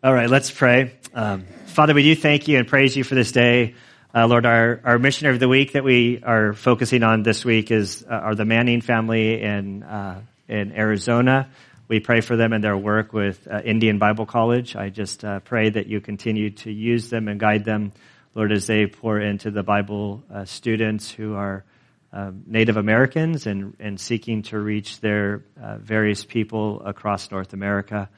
All right, let's pray. Um, Father, we do thank you and praise you for this day. Uh, Lord, our, our missionary of the week that we are focusing on this week is uh, are the Manning family in uh, in Arizona. We pray for them and their work with uh, Indian Bible College. I just uh, pray that you continue to use them and guide them, Lord, as they pour into the Bible uh, students who are um, Native Americans and, and seeking to reach their various people across North America.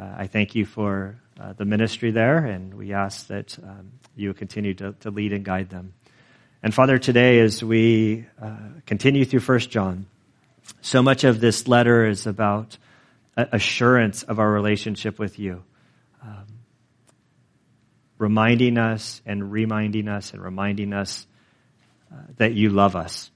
Uh, I thank you for uh, the ministry there, and we ask that um, you continue to, to, lead and guide them. And Father, today as we uh, continue through First John, so much of this letter is about assurance of our relationship with you. Um, reminding us and reminding us and reminding us uh, that you love us.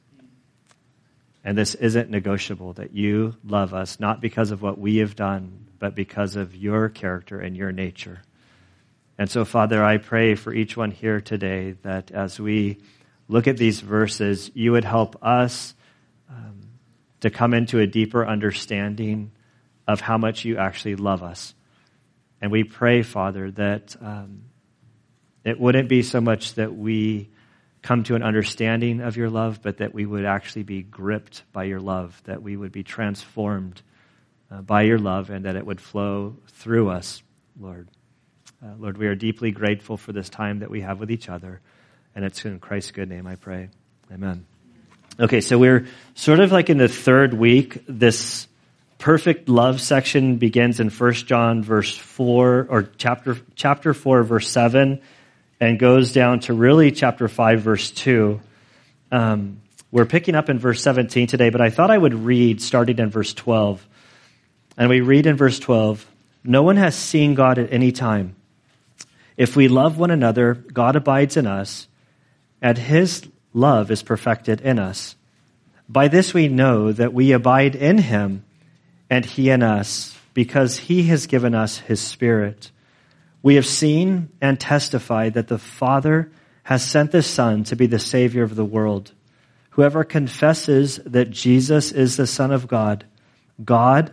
And this isn't negotiable, that you love us, not because of what we have done, but because of your character and your nature. And so, Father, I pray for each one here today that as we look at these verses, you would help us um, to come into a deeper understanding of how much you actually love us. And we pray, Father, that um, it wouldn't be so much that we come to an understanding of your love, but that we would actually be gripped by your love, that we would be transformed uh, by your love and that it would flow through us, Lord. Uh, Lord, we are deeply grateful for this time that we have with each other. And it's in Christ's good name I pray. Amen. Okay, so we're sort of like in the third week. This perfect love section begins in 1 John verse 4 or chapter chapter 4 verse 7 and goes down to really chapter 5 verse 2. Um, we're picking up in verse 17 today, but I thought I would read starting in verse 12. And we read in verse 12 No one has seen God at any time. If we love one another, God abides in us, and his love is perfected in us. By this we know that we abide in him, and he in us, because he has given us his Spirit. We have seen and testified that the Father has sent the Son to be the Savior of the world. Whoever confesses that Jesus is the Son of God, God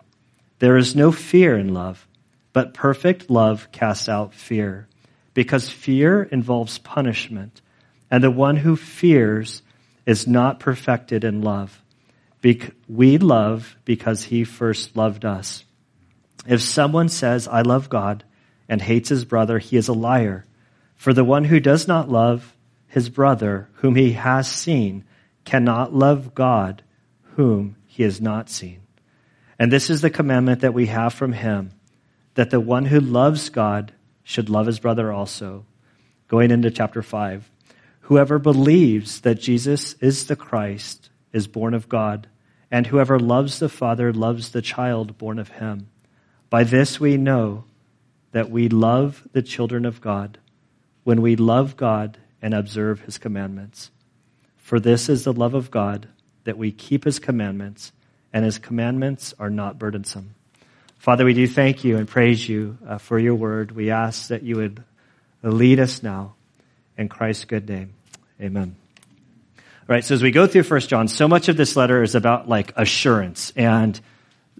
There is no fear in love, but perfect love casts out fear, because fear involves punishment, and the one who fears is not perfected in love. We love because he first loved us. If someone says, I love God, and hates his brother, he is a liar. For the one who does not love his brother, whom he has seen, cannot love God, whom he has not seen. And this is the commandment that we have from him that the one who loves God should love his brother also. Going into chapter 5. Whoever believes that Jesus is the Christ is born of God, and whoever loves the Father loves the child born of him. By this we know that we love the children of God when we love God and observe his commandments. For this is the love of God, that we keep his commandments and his commandments are not burdensome. Father, we do thank you and praise you uh, for your word. We ask that you would lead us now in Christ's good name. Amen. All right, so as we go through First John, so much of this letter is about like assurance and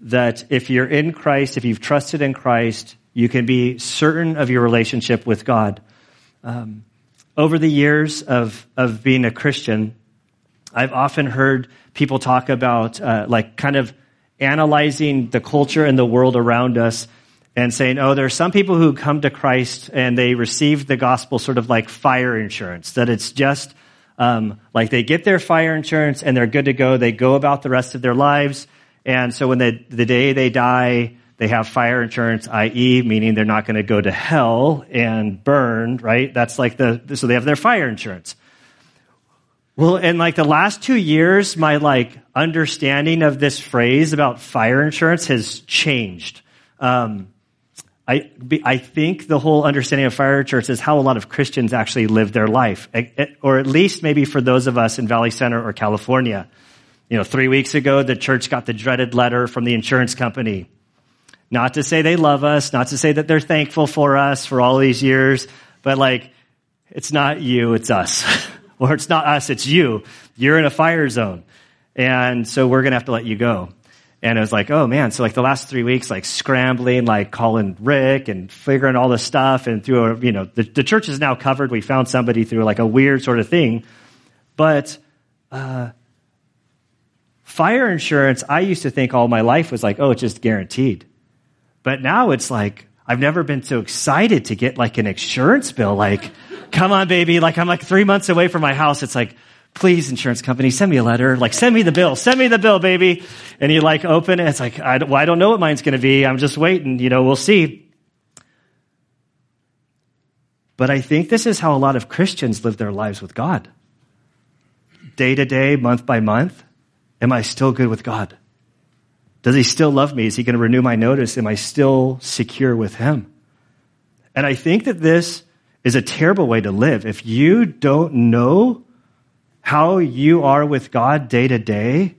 that if you're in Christ, if you've trusted in Christ, you can be certain of your relationship with God. Um, over the years of, of being a Christian, I've often heard people talk about uh, like kind of analyzing the culture and the world around us and saying, oh, there are some people who come to Christ and they receive the gospel sort of like fire insurance, that it's just um, like they get their fire insurance and they're good to go. They go about the rest of their lives. And so when the, the day they die, they have fire insurance, i.e., meaning they're not going to go to hell and burn, right? That's like the, so they have their fire insurance. Well, in like the last two years, my like understanding of this phrase about fire insurance has changed. Um, I, I think the whole understanding of Fire insurance is how a lot of Christians actually live their life, or at least maybe for those of us in Valley Center or California. You know, three weeks ago, the church got the dreaded letter from the insurance company. Not to say they love us, not to say that they're thankful for us for all these years, but like, it's not you, it's us. or it's not us, it's you. You're in a fire zone. And so we're going to have to let you go. And it was like, oh man, so like the last three weeks, like scrambling, like calling Rick and figuring all this stuff. And through, a, you know, the, the church is now covered. We found somebody through like a weird sort of thing. But, uh, fire insurance, I used to think all my life was like, oh, it's just guaranteed. But now it's like, I've never been so excited to get like an insurance bill. Like, come on, baby. Like, I'm like three months away from my house. It's like, please, insurance company, send me a letter. Like, send me the bill. Send me the bill, baby. And you like open it. It's like, I don't, well, I don't know what mine's going to be. I'm just waiting. You know, we'll see. But I think this is how a lot of Christians live their lives with God. Day to day, month by month. Am I still good with God? Does he still love me? Is he going to renew my notice? Am I still secure with him? And I think that this is a terrible way to live. If you don't know how you are with God day to day,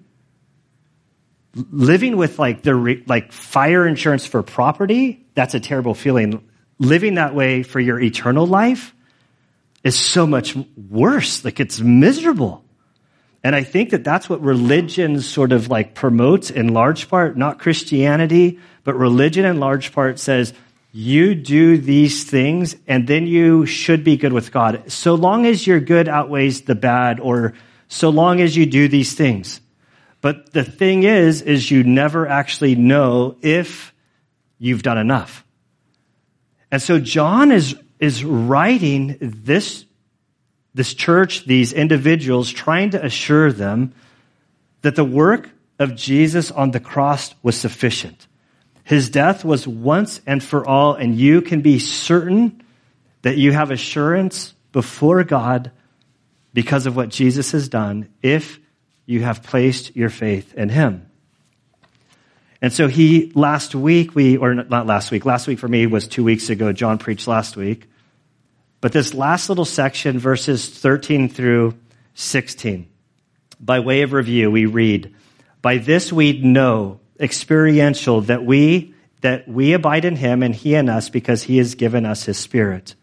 living with like the re, like fire insurance for property, that's a terrible feeling. Living that way for your eternal life is so much worse. Like it's miserable. And I think that that's what religion sort of like promotes in large part, not Christianity, but religion in large part says you do these things and then you should be good with God. So long as your good outweighs the bad or so long as you do these things. But the thing is, is you never actually know if you've done enough. And so John is, is writing this, this church, these individuals, trying to assure them that the work of Jesus on the cross was sufficient. His death was once and for all, and you can be certain that you have assurance before God because of what Jesus has done if you have placed your faith in Him. And so he, last week, we, or not last week, last week for me was two weeks ago. John preached last week. But this last little section, verses 13 through 16, by way of review, we read, By this we know experiential that we that we abide in him and he in us because he has given us his spirit.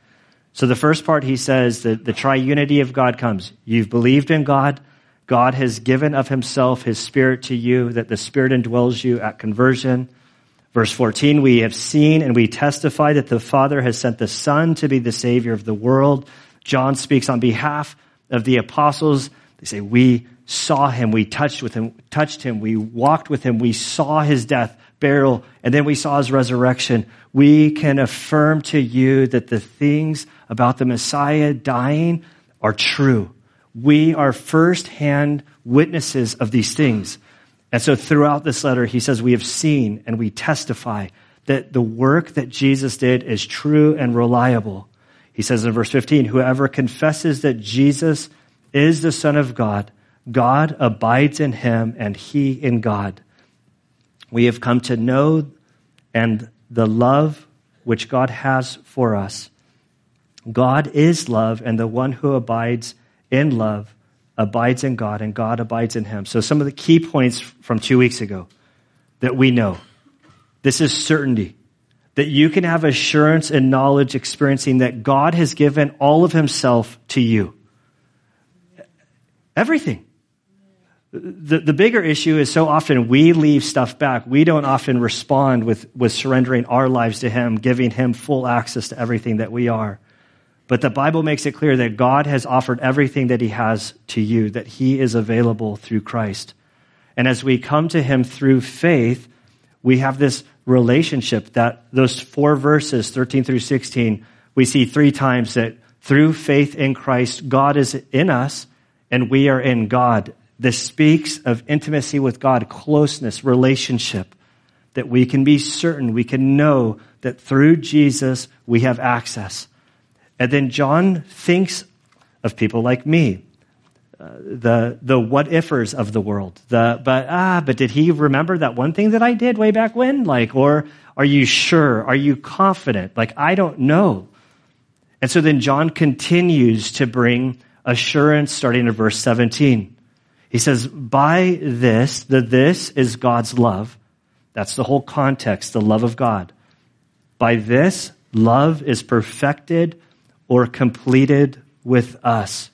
So the first part he says that the triunity of God comes. You've believed in God. God has given of himself his spirit to you, that the spirit indwells you at conversion. Verse 14, we have seen and we testify that the Father has sent the Son to be the Savior of the world. John speaks on behalf of the apostles. They say, we saw him, we touched with him, touched him, we walked with him, we saw his death, burial, and then we saw his resurrection. We can affirm to you that the things about the Messiah dying are true. We are firsthand witnesses of these things. And so throughout this letter, he says, we have seen and we testify that the work that Jesus did is true and reliable. He says in verse 15, whoever confesses that Jesus is the Son of God, God abides in him and he in God. We have come to know and the love which God has for us. God is love, and the one who abides in love abides in God, and God abides in him. So, some of the key points from two weeks ago that we know this is certainty that you can have assurance and knowledge experiencing that God has given all of himself to you. Everything the, the bigger issue is so often we leave stuff back. We don't often respond with, with surrendering our lives to Him, giving Him full access to everything that we are. But the Bible makes it clear that God has offered everything that He has to you, that He is available through Christ. And as we come to Him through faith, we have this relationship that those four verses, 13 through 16, we see three times that through faith in Christ, God is in us and we are in God. This speaks of intimacy with God, closeness, relationship, that we can be certain, we can know that through Jesus we have access. And then John thinks of people like me, uh, the the what ifers of the world. The but ah, but did he remember that one thing that I did way back when? Like, or are you sure? Are you confident? Like, I don't know. And so then John continues to bring assurance starting in verse 17. He says, by this, the this is God's love. That's the whole context, the love of God. By this, love is perfected or completed with us.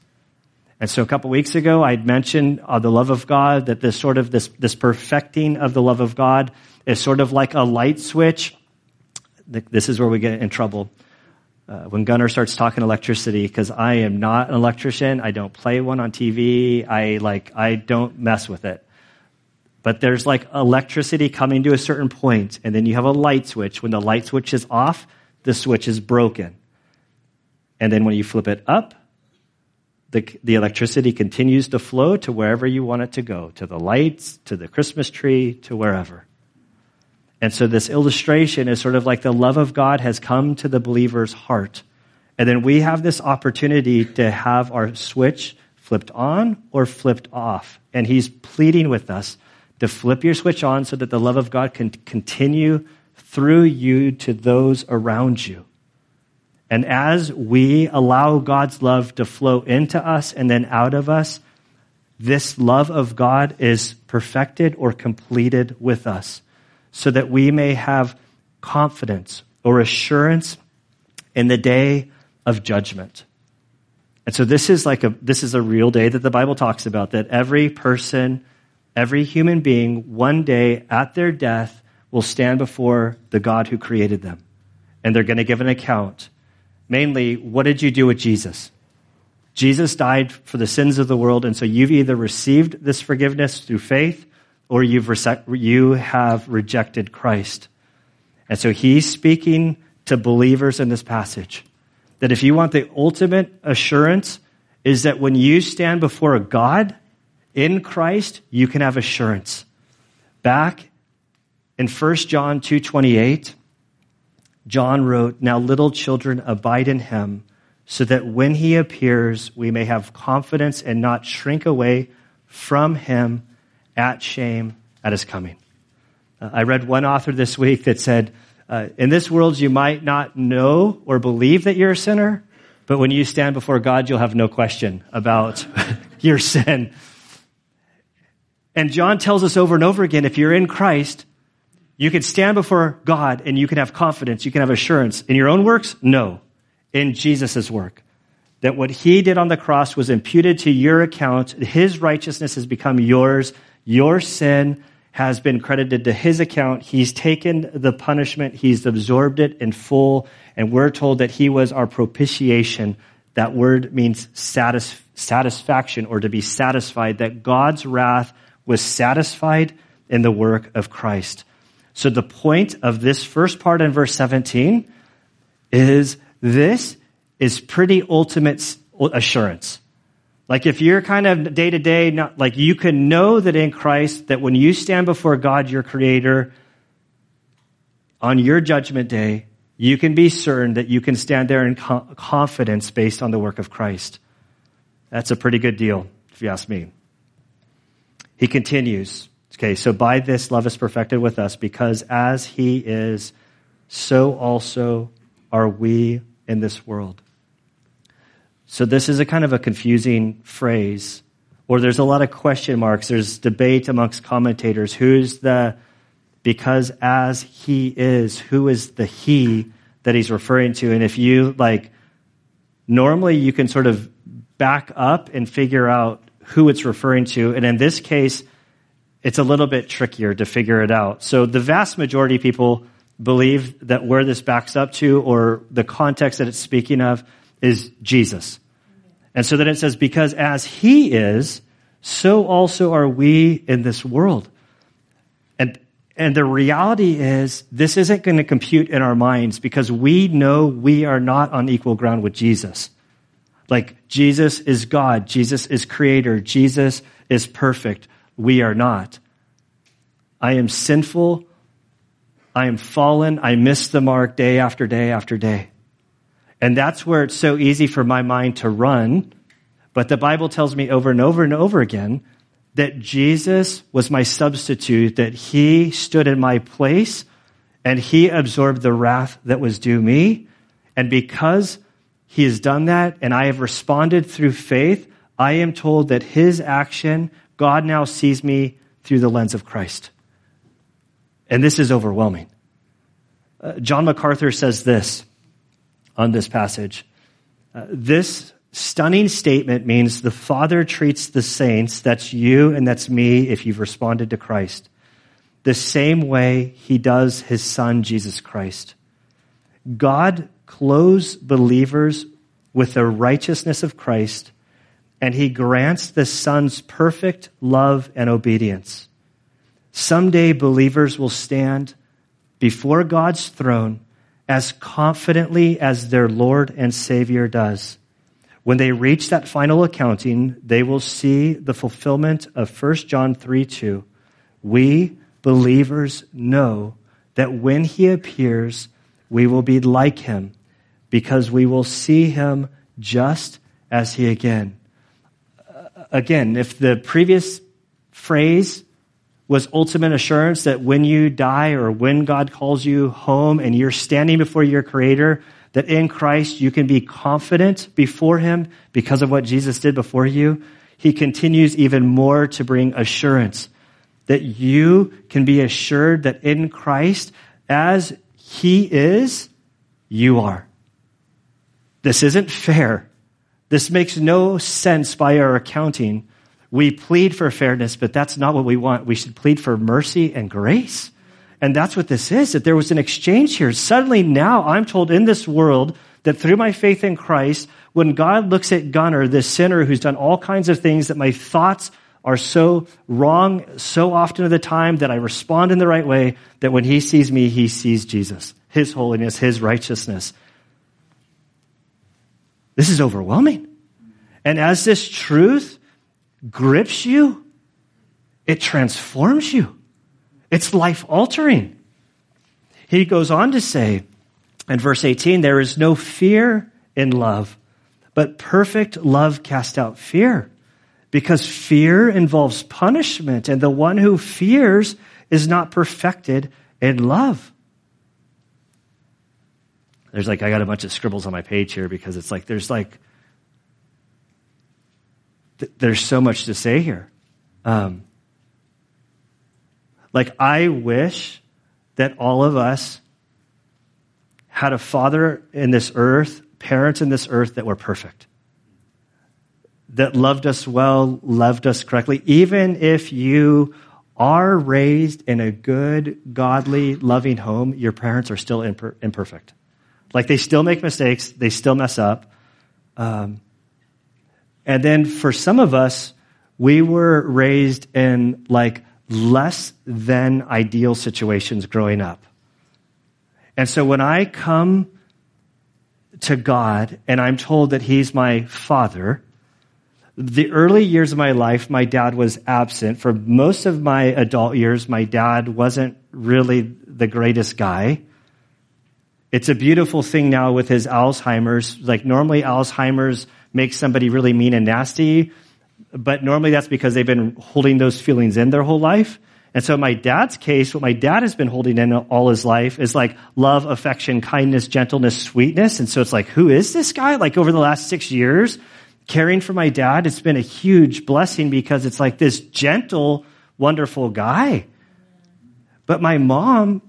And so a couple weeks ago, I'd mentioned uh, the love of God, that this sort of, this, this perfecting of the love of God is sort of like a light switch. This is where we get in trouble. Uh, when Gunnar starts talking electricity, because I am not an electrician, I don't play one on TV, I like, I don't mess with it. But there's like electricity coming to a certain point, and then you have a light switch. When the light switch is off, the switch is broken. And then when you flip it up, the, the electricity continues to flow to wherever you want it to go, to the lights, to the Christmas tree, to wherever. And so this illustration is sort of like the love of God has come to the believer's heart. And then we have this opportunity to have our switch flipped on or flipped off. And he's pleading with us to flip your switch on so that the love of God can continue through you to those around you. And as we allow God's love to flow into us and then out of us, this love of God is perfected or completed with us so that we may have confidence or assurance in the day of judgment. And so this is like a, this is a real day that the Bible talks about that every person, every human being, one day at their death will stand before the God who created them. And they're going to give an account Mainly, what did you do with Jesus? Jesus died for the sins of the world, and so you've either received this forgiveness through faith or you've you have rejected Christ. And so he's speaking to believers in this passage that if you want the ultimate assurance, is that when you stand before a God in Christ, you can have assurance. Back in 1 John 2:28, John wrote, Now little children abide in him, so that when he appears, we may have confidence and not shrink away from him at shame at his coming. Uh, I read one author this week that said, uh, In this world, you might not know or believe that you're a sinner, but when you stand before God, you'll have no question about your sin. And John tells us over and over again if you're in Christ, you can stand before God and you can have confidence, you can have assurance. In your own works? No. In Jesus' work. That what he did on the cross was imputed to your account. His righteousness has become yours. Your sin has been credited to his account. He's taken the punishment, he's absorbed it in full, and we're told that he was our propitiation. That word means satis- satisfaction or to be satisfied, that God's wrath was satisfied in the work of Christ. So the point of this first part in verse 17 is this is pretty ultimate assurance. Like if you're kind of day to day, not like you can know that in Christ, that when you stand before God, your creator, on your judgment day, you can be certain that you can stand there in confidence based on the work of Christ. That's a pretty good deal, if you ask me. He continues. Okay, so by this love is perfected with us because as he is, so also are we in this world. So this is a kind of a confusing phrase, or there's a lot of question marks. There's debate amongst commentators. Who's the, because as he is, who is the he that he's referring to? And if you like, normally you can sort of back up and figure out who it's referring to. And in this case, it's a little bit trickier to figure it out. So the vast majority of people believe that where this backs up to or the context that it's speaking of is Jesus. And so then it says, because as he is, so also are we in this world. And, and the reality is this isn't going to compute in our minds because we know we are not on equal ground with Jesus. Like Jesus is God. Jesus is creator. Jesus is perfect. We are not. I am sinful. I am fallen. I miss the mark day after day after day. And that's where it's so easy for my mind to run But the Bible tells me over and over and over again that Jesus was my substitute, that he stood in my place and he absorbed the wrath that was due me. And because he has done that and I have responded through faith, I am told that his action, God now sees me through the lens of Christ. And this is overwhelming. Uh, John MacArthur says this on this passage. Uh, this stunning statement means the Father treats the saints, that's you and that's me if you've responded to Christ, the same way he does his Son, Jesus Christ. God clothes believers with the righteousness of Christ, and he grants the Son's perfect love and obedience. Someday believers will stand before God's throne as confidently as their Lord and Savior does. When they reach that final accounting, they will see the fulfillment of 1 John 3 2. We, believers, know that when he appears, we will be like him because we will see him just as he again. Again, if the previous phrase was ultimate assurance that when you die or when God calls you home and you're standing before your creator, that in Christ you can be confident before him because of what Jesus did before you. He continues even more to bring assurance that you can be assured that in Christ, as he is, you are. This isn't fair. This makes no sense by our accounting. We plead for fairness, but that's not what we want. We should plead for mercy and grace. And that's what this is, that there was an exchange here. Suddenly now I'm told in this world that through my faith in Christ, when God looks at Gunnar, this sinner who's done all kinds of things that my thoughts are so wrong so often of the time that I respond in the right way, that when he sees me, he sees Jesus, his holiness, his righteousness. This is overwhelming. And as this truth grips you, it transforms you. It's life altering. He goes on to say in verse 18, there is no fear in love, but perfect love casts out fear because fear involves punishment and the one who fears is not perfected in love. There's like, I got a bunch of scribbles on my page here because it's like, there's like, there's so much to say here. Um, like, I wish that all of us had a father in this earth, parents in this earth that were perfect, that loved us well, loved us correctly, even if you are raised in a good, godly, loving home, your parents are still imper- imperfect. Like they still make mistakes, they still mess up. Um, and then for some of us, we were raised in like less than ideal situations growing up. And so when I come to God and I'm told that He's my Father, the early years of my life, my dad was absent. For most of my adult years, my dad wasn't really the greatest guy. It's a beautiful thing now with his Alzheimer's. Like normally Alzheimer's makes somebody really mean and nasty, but normally that's because they've been holding those feelings in their whole life. And so in my dad's case, what my dad has been holding in all his life is like love, affection, kindness, gentleness, sweetness. And so it's like, who is this guy? Like over the last six years, caring for my dad, it's been a huge blessing because it's like this gentle, wonderful guy. But my mom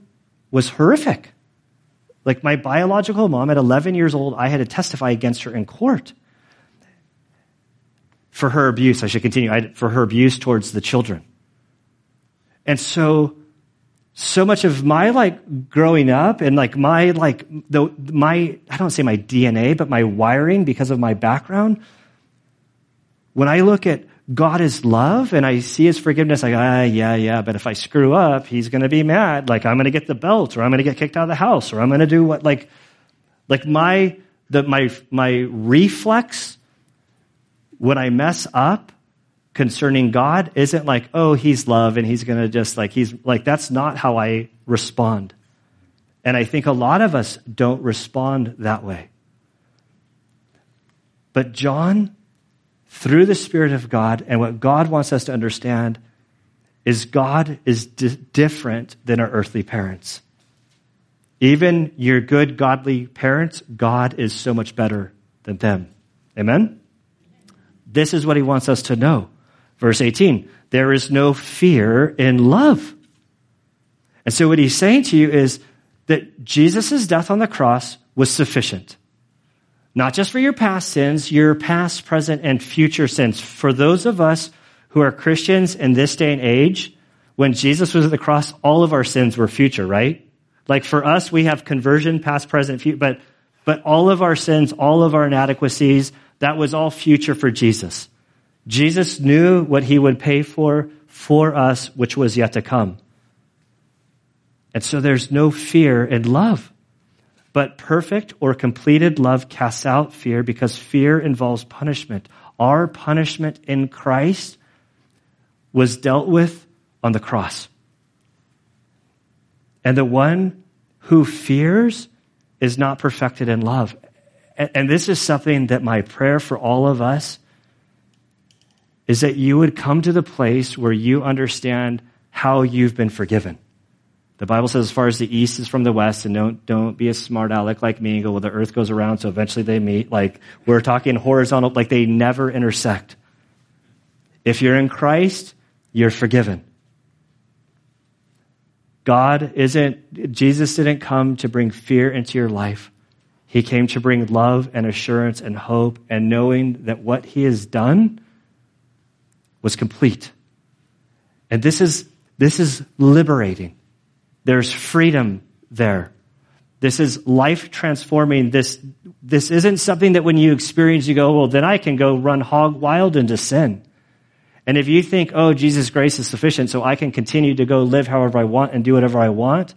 was horrific. Like my biological mom at 11 years old, I had to testify against her in court for her abuse. I should continue. I, for her abuse towards the children. And so, so much of my like growing up and like my like the my I don't say my DNA, but my wiring because of my background. When I look at God is love and I see his forgiveness, like, ah, yeah, yeah, but if I screw up, he's going to be mad. Like I'm going to get the belt or I'm going to get kicked out of the house or I'm going to do what, like, like my, the, my, my reflex when I mess up concerning God isn't like, oh, he's love and he's going to just like, he's like, that's not how I respond. And I think a lot of us don't respond that way. But John through the Spirit of God. And what God wants us to understand is God is di- different than our earthly parents. Even your good, godly parents, God is so much better than them. Amen? This is what he wants us to know. Verse 18 there is no fear in love. And so, what he's saying to you is that Jesus' death on the cross was sufficient. Not just for your past sins, your past, present, and future sins. For those of us who are Christians in this day and age, when Jesus was at the cross, all of our sins were future, right? Like for us, we have conversion, past, present, future, but, but all of our sins, all of our inadequacies, that was all future for Jesus. Jesus knew what he would pay for for us, which was yet to come. And so there's no fear in love. But perfect or completed love casts out fear because fear involves punishment. Our punishment in Christ was dealt with on the cross. And the one who fears is not perfected in love. And this is something that my prayer for all of us is that you would come to the place where you understand how you've been forgiven. The Bible says, as far as the east is from the west, and don't, don't be a smart aleck like me and go, well, the earth goes around, so eventually they meet. Like, we're talking horizontal, like they never intersect. If you're in Christ, you're forgiven. God isn't, Jesus didn't come to bring fear into your life. He came to bring love and assurance and hope and knowing that what he has done was complete. And this is, this is liberating. There's freedom there. This is life transforming. This, this isn't something that when you experience, you go, well, then I can go run hog wild into sin. And if you think, oh, Jesus' grace is sufficient, so I can continue to go live however I want and do whatever I want,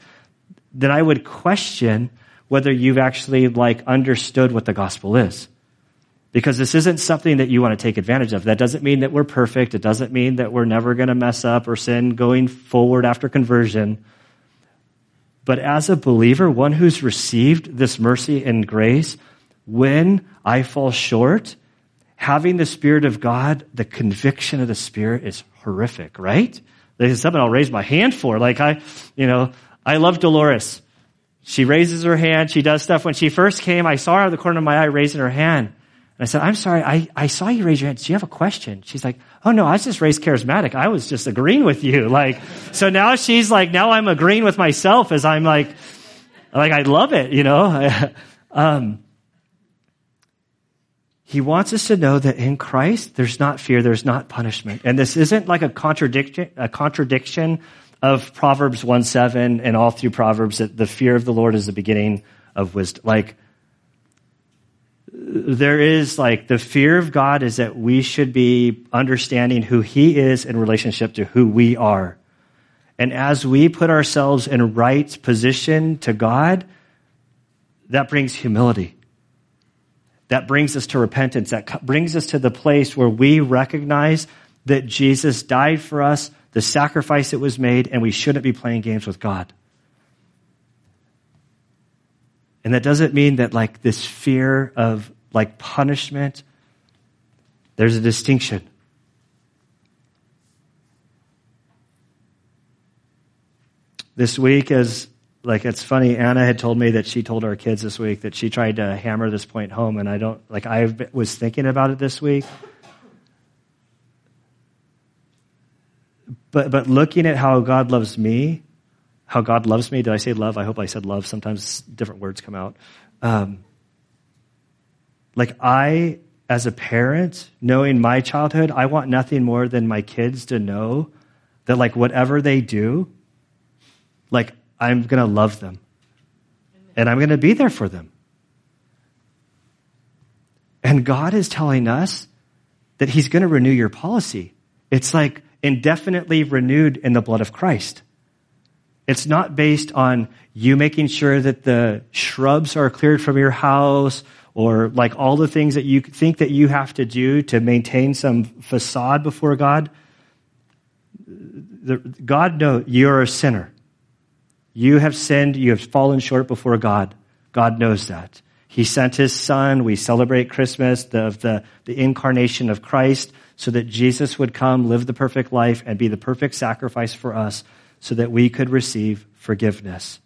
then I would question whether you've actually like understood what the gospel is. Because this isn't something that you want to take advantage of. That doesn't mean that we're perfect. It doesn't mean that we're never going to mess up or sin going forward after conversion. But as a believer, one who's received this mercy and grace, when I fall short, having the Spirit of God, the conviction of the Spirit is horrific, right? This is something I'll raise my hand for. Like I, you know, I love Dolores. She raises her hand. She does stuff. When she first came, I saw her out of the corner of my eye raising her hand. And I said, I'm sorry, I, I saw you raise your hand. Do you have a question? She's like, oh no, I was just raised charismatic. I was just agreeing with you. Like, so now she's like, now I'm agreeing with myself as I'm like, like, I love it, you know? um, he wants us to know that in Christ, there's not fear, there's not punishment. And this isn't like a contradiction, a contradiction of Proverbs 1 7 and all through Proverbs that the fear of the Lord is the beginning of wisdom. Like, there is like the fear of God is that we should be understanding who He is in relationship to who we are. And as we put ourselves in right position to God, that brings humility. That brings us to repentance. That brings us to the place where we recognize that Jesus died for us, the sacrifice that was made, and we shouldn't be playing games with God. And that doesn't mean that like this fear of like punishment, there's a distinction. This week is like it's funny Anna had told me that she told our kids this week that she tried to hammer this point home and I don't like I was thinking about it this week. But but looking at how God loves me, how God loves me. Did I say love? I hope I said love. Sometimes different words come out. Um, like I, as a parent, knowing my childhood, I want nothing more than my kids to know that like whatever they do, like I'm going to love them. And I'm going to be there for them. And God is telling us that He's going to renew your policy. It's like indefinitely renewed in the blood of Christ. It's not based on you making sure that the shrubs are cleared from your house or like all the things that you think that you have to do to maintain some facade before God. God knows you're a sinner. You have sinned. You have fallen short before God. God knows that. He sent his son. We celebrate Christmas, the, the, the incarnation of Christ, so that Jesus would come, live the perfect life, and be the perfect sacrifice for us so that we could receive forgiveness.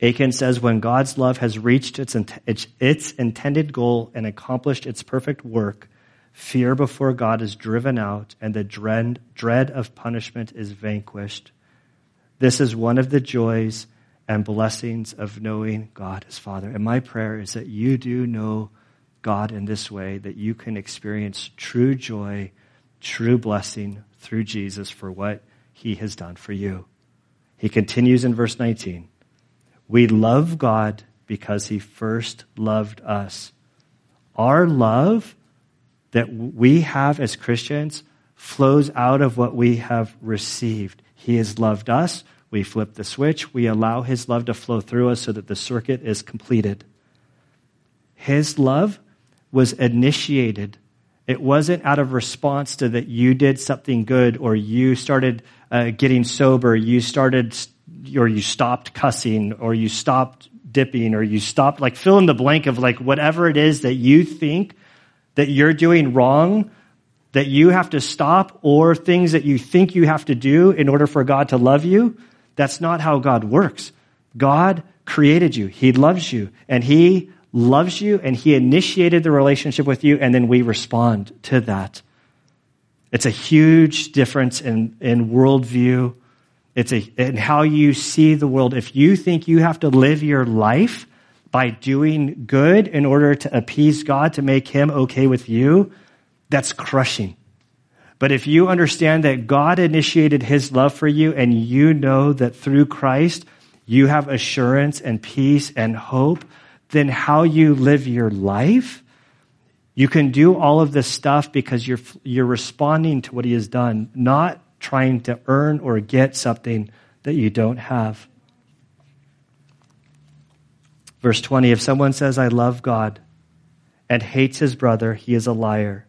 Akin says, when God's love has reached its, its, its intended goal and accomplished its perfect work, fear before God is driven out and the dread, dread of punishment is vanquished. This is one of the joys and blessings of knowing God as Father. And my prayer is that you do know God in this way, that you can experience true joy, true blessing through Jesus for what he has done for you. He continues in verse 19. We love God because he first loved us. Our love that we have as Christians flows out of what we have received. He has loved us. We flip the switch. We allow His love to flow through us so that the circuit is completed. His love was initiated. It wasn't out of response to that you did something good or you started uh, getting sober, you started, or you stopped cussing, or you stopped dipping, or you stopped, like fill in the blank of like whatever it is that you think that you're doing wrong that you have to stop or things that you think you have to do in order for God to love you. That's not how God works. God created you. He loves you and he loves you and he initiated the relationship with you and then we respond to that. It's a huge difference in, in worldview. It's a, in how you see the world. If you think you have to live your life by doing good in order to appease God, to make him okay with you, that's crushing. But if you understand that God initiated his love for you and you know that through Christ you have assurance and peace and hope, then how you live your life, you can do all of this stuff because you're, you're responding to what he has done, not trying to earn or get something that you don't have. Verse 20 If someone says, I love God, and hates his brother, he is a liar.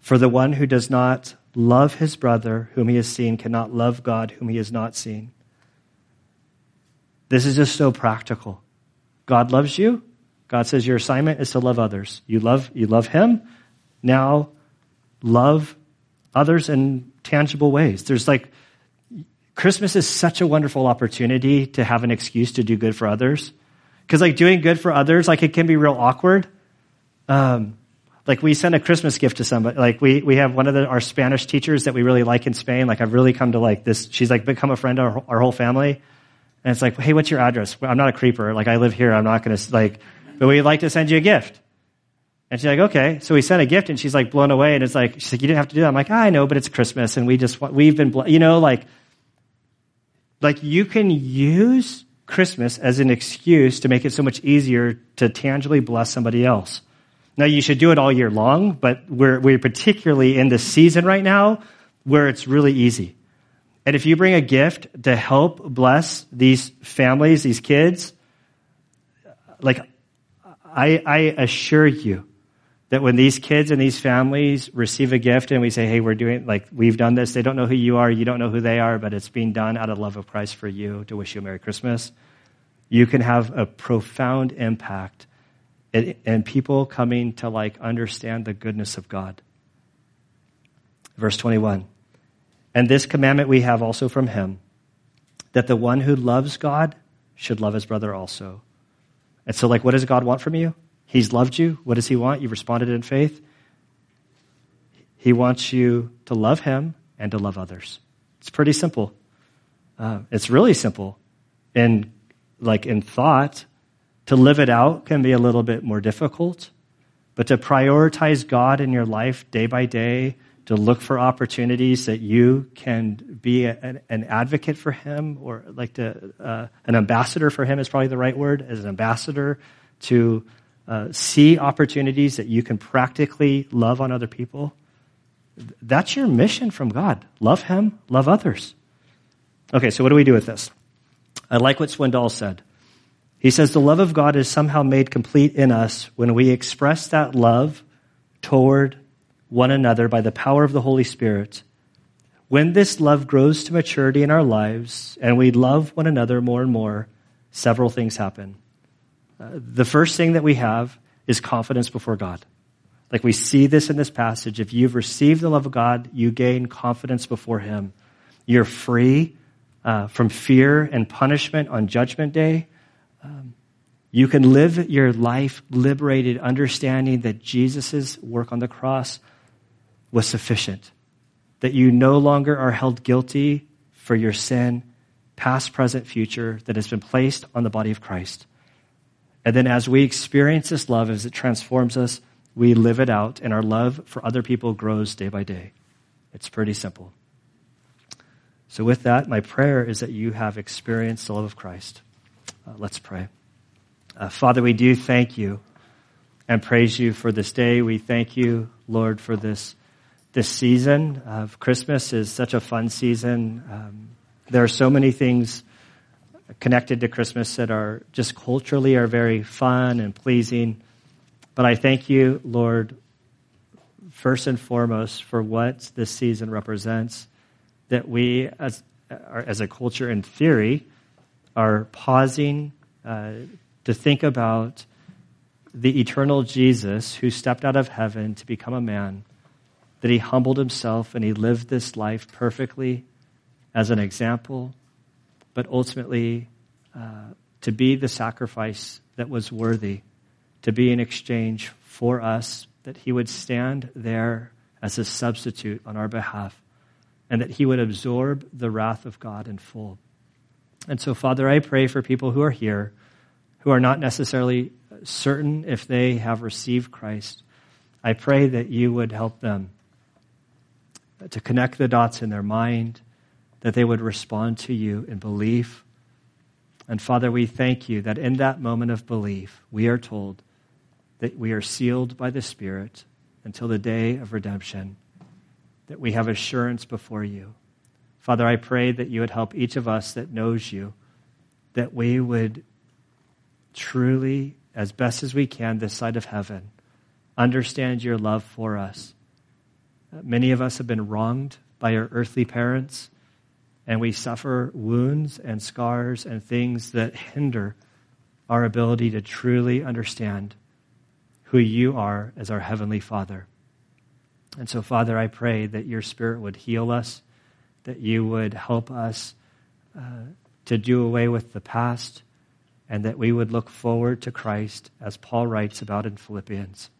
For the one who does not love his brother whom he has seen cannot love God whom he has not seen. This is just so practical. God loves you. God says your assignment is to love others. You love, you love him. Now love others in tangible ways. There's like, Christmas is such a wonderful opportunity to have an excuse to do good for others. Cause like doing good for others, like it can be real awkward. Um, like we send a Christmas gift to somebody. Like we, we have one of the, our Spanish teachers that we really like in Spain. Like I've really come to like this. She's like become a friend of our, our whole family. And it's like, hey, what's your address? I'm not a creeper. Like I live here. I'm not going to like, but we'd like to send you a gift. And she's like, okay. So we sent a gift and she's like blown away. And it's like, she's like, you didn't have to do that. I'm like, I know, but it's Christmas and we just, we've been, you know, like, like you can use Christmas as an excuse to make it so much easier to tangibly bless somebody else. Now, you should do it all year long, but we're, we're particularly in the season right now where it's really easy. And if you bring a gift to help bless these families, these kids, like, I, I assure you that when these kids and these families receive a gift and we say, hey, we're doing, like, we've done this, they don't know who you are, you don't know who they are, but it's being done out of love of Christ for you to wish you a Merry Christmas, you can have a profound impact and, people coming to like understand the goodness of God. Verse 21. And this commandment we have also from him that the one who loves God should love his brother also. And so, like, what does God want from you? He's loved you. What does he want? You've responded in faith. He wants you to love him and to love others. It's pretty simple. Uh, it's really simple. And like in thought, to live it out can be a little bit more difficult, but to prioritize God in your life day by day, to look for opportunities that you can be a, an advocate for Him, or like to, uh, an ambassador for Him is probably the right word, as an ambassador to uh, see opportunities that you can practically love on other people. That's your mission from God. Love Him, love others. Okay, so what do we do with this? I like what Swindoll said. He says the love of God is somehow made complete in us when we express that love toward one another by the power of the Holy Spirit. When this love grows to maturity in our lives and we love one another more and more, several things happen. The first thing that we have is confidence before God. Like we see this in this passage. If you've received the love of God, you gain confidence before Him. You're free uh, from fear and punishment on Judgment Day. Um, you can live your life liberated, understanding that Jesus' work on the cross was sufficient. That you no longer are held guilty for your sin, past, present, future, that has been placed on the body of Christ. And then as we experience this love, as it transforms us, we live it out, and our love for other people grows day by day. It's pretty simple. So, with that, my prayer is that you have experienced the love of Christ. Uh, let's pray. Uh, Father, we do thank you and praise you for this day. We thank you, Lord, for this this season of Christmas is such a fun season. Um, there are so many things connected to Christmas that are just culturally are very fun and pleasing. But I thank you, Lord, first and foremost for what this season represents. That we, as as a culture, in theory, are pausing uh, to think about the eternal Jesus who stepped out of heaven to become a man, that he humbled himself and he lived this life perfectly as an example, but ultimately uh, to be the sacrifice that was worthy, to be in exchange for us, that he would stand there as a substitute on our behalf, and that he would absorb the wrath of God in full. And so, Father, I pray for people who are here who are not necessarily certain if they have received Christ. I pray that you would help them to connect the dots in their mind, that they would respond to you in belief. And Father, we thank you that in that moment of belief, we are told that we are sealed by the Spirit until the day of redemption, that we have assurance before you. Father, I pray that you would help each of us that knows you, that we would truly, as best as we can, this side of heaven, understand your love for us. Many of us have been wronged by our earthly parents, and we suffer wounds and scars and things that hinder our ability to truly understand who you are as our Heavenly Father. And so, Father, I pray that your Spirit would heal us, that you would help us uh, to do away with the past and that we would look forward to Christ, as Paul writes about in Philippians.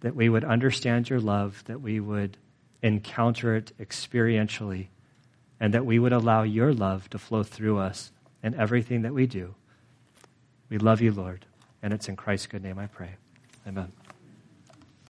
That we would understand your love, that we would encounter it experientially, and that we would allow your love to flow through us in everything that we do. We love you, Lord, and it's in Christ's good name I pray. Amen.